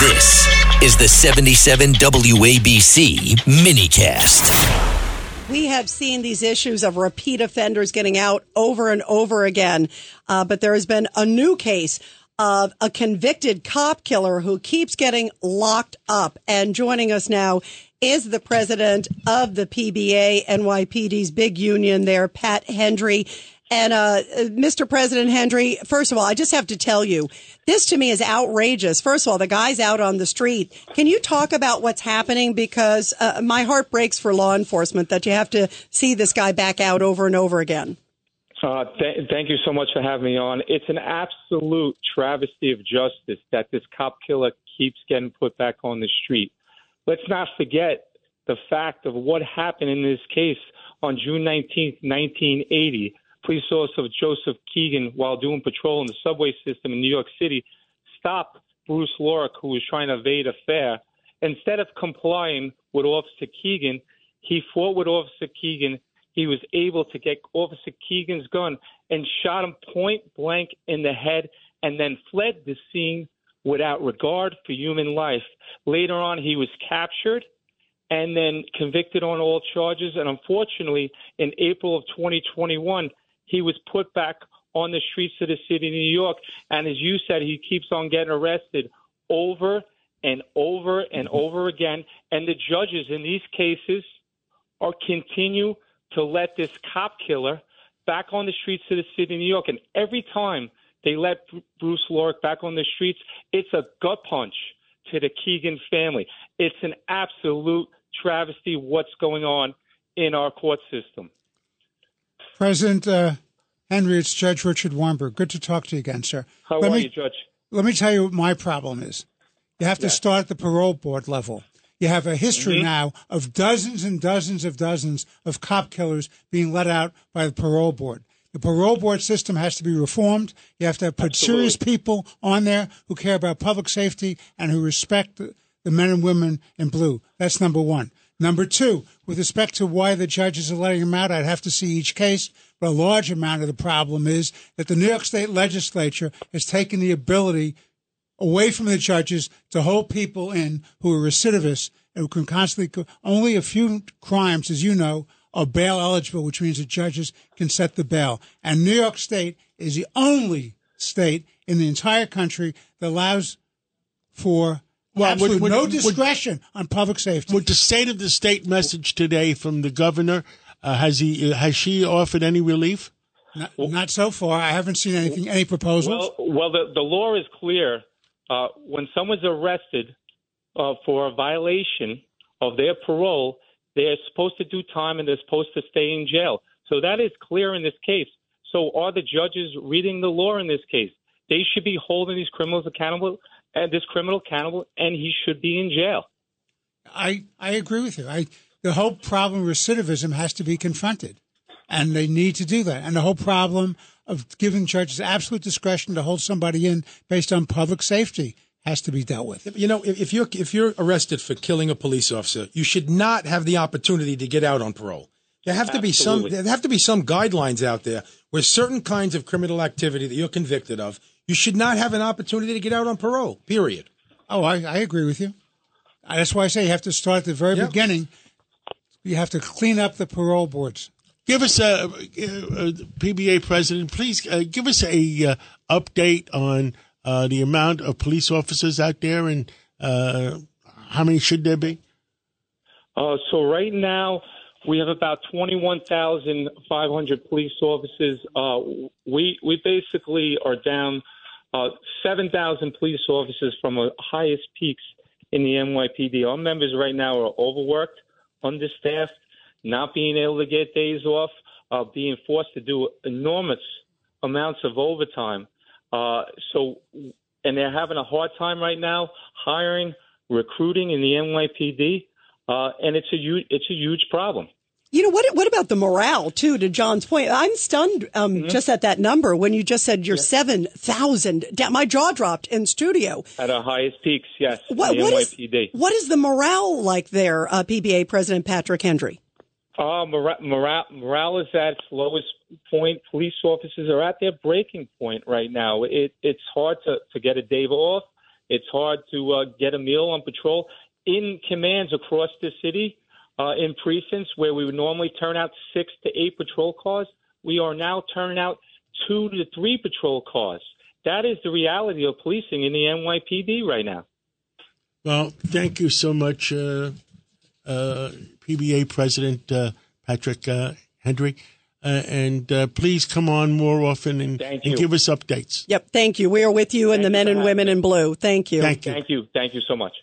This is the 77 WABC minicast. We have seen these issues of repeat offenders getting out over and over again, uh, but there has been a new case of a convicted cop killer who keeps getting locked up. And joining us now is the president of the PBA NYPD's big union there, Pat Hendry. And uh, Mr. President Hendry, first of all, I just have to tell you, this to me is outrageous. First of all, the guy's out on the street. Can you talk about what's happening? Because uh, my heart breaks for law enforcement that you have to see this guy back out over and over again. Uh, th- thank you so much for having me on. It's an absolute travesty of justice that this cop killer keeps getting put back on the street. Let's not forget the fact of what happened in this case on June 19th, 1980 police officer Joseph Keegan, while doing patrol in the subway system in New York City, stopped Bruce Lorick, who was trying to evade a fare. Instead of complying with Officer Keegan, he fought with Officer Keegan. He was able to get Officer Keegan's gun and shot him point blank in the head and then fled the scene without regard for human life. Later on, he was captured and then convicted on all charges. And unfortunately, in April of 2021, he was put back on the streets of the city of New York. And as you said, he keeps on getting arrested over and over and mm-hmm. over again. And the judges in these cases are continue to let this cop killer back on the streets of the city of New York. And every time they let Bruce Lorick back on the streets, it's a gut punch to the Keegan family. It's an absolute travesty what's going on in our court system. President uh, Hendry, it's Judge Richard Weinberg. Good to talk to you again, sir. How let are me, you, Judge? Let me tell you what my problem is. You have to yeah. start at the parole board level. You have a history mm-hmm. now of dozens and dozens of dozens of cop killers being let out by the parole board. The parole board system has to be reformed. You have to put Absolutely. serious people on there who care about public safety and who respect the, the men and women in blue. That's number one. Number two, with respect to why the judges are letting him out, I'd have to see each case. But a large amount of the problem is that the New York State legislature has taken the ability away from the judges to hold people in who are recidivists and who can constantly, only a few crimes, as you know, are bail eligible, which means the judges can set the bail. And New York State is the only state in the entire country that allows for well, would, would, no discretion would, on public safety. Would the state of the state message today from the governor uh, has he has she offered any relief? Not, not, so far. I haven't seen anything, any proposals. Well, well the, the law is clear. Uh, when someone's arrested uh, for a violation of their parole, they're supposed to do time and they're supposed to stay in jail. So that is clear in this case. So are the judges reading the law in this case? They should be holding these criminals accountable and this criminal accountable, and he should be in jail. I I agree with you. I the whole problem of recidivism has to be confronted, and they need to do that. And the whole problem of giving judges absolute discretion to hold somebody in based on public safety has to be dealt with. You know, if you're if you're arrested for killing a police officer, you should not have the opportunity to get out on parole. There have Absolutely. to be some there have to be some guidelines out there where certain kinds of criminal activity that you're convicted of you should not have an opportunity to get out on parole, period. Oh, I, I agree with you. That's why I say you have to start at the very yep. beginning. You have to clean up the parole boards. Give us a, a, a PBA president, please uh, give us a uh, update on uh, the amount of police officers out there and uh, how many should there be? Uh, so right now we have about 21,500 police officers. Uh, we we basically are down uh, 7,000 police officers from the highest peaks in the NYPD. Our members right now are overworked, understaffed, not being able to get days off, uh, being forced to do enormous amounts of overtime. Uh, so, and they're having a hard time right now hiring, recruiting in the NYPD, uh, and it's a huge, it's a huge problem. You know what? What about the morale too? To John's point, I'm stunned um, mm-hmm. just at that number when you just said you're yeah. seven thousand. My jaw dropped in studio. At our highest peaks, yes. What, what is, what is the morale like there, uh, PBA President Patrick Hendry? Uh, morale, morale, morale is at its lowest point. Police officers are at their breaking point right now. It, it's hard to, to get a day off. It's hard to uh, get a meal on patrol. In commands across the city, uh, in precincts where we would normally turn out six to eight patrol cars, we are now turning out two to three patrol cars. That is the reality of policing in the NYPD right now. Well, thank you so much, uh, uh, PBA President uh, Patrick uh, Hendry. Uh, and uh, please come on more often and, and give us updates. Yep. Thank you. We are with you and the men and women me. in blue. Thank you. Thank you. Thank you. Thank you so much.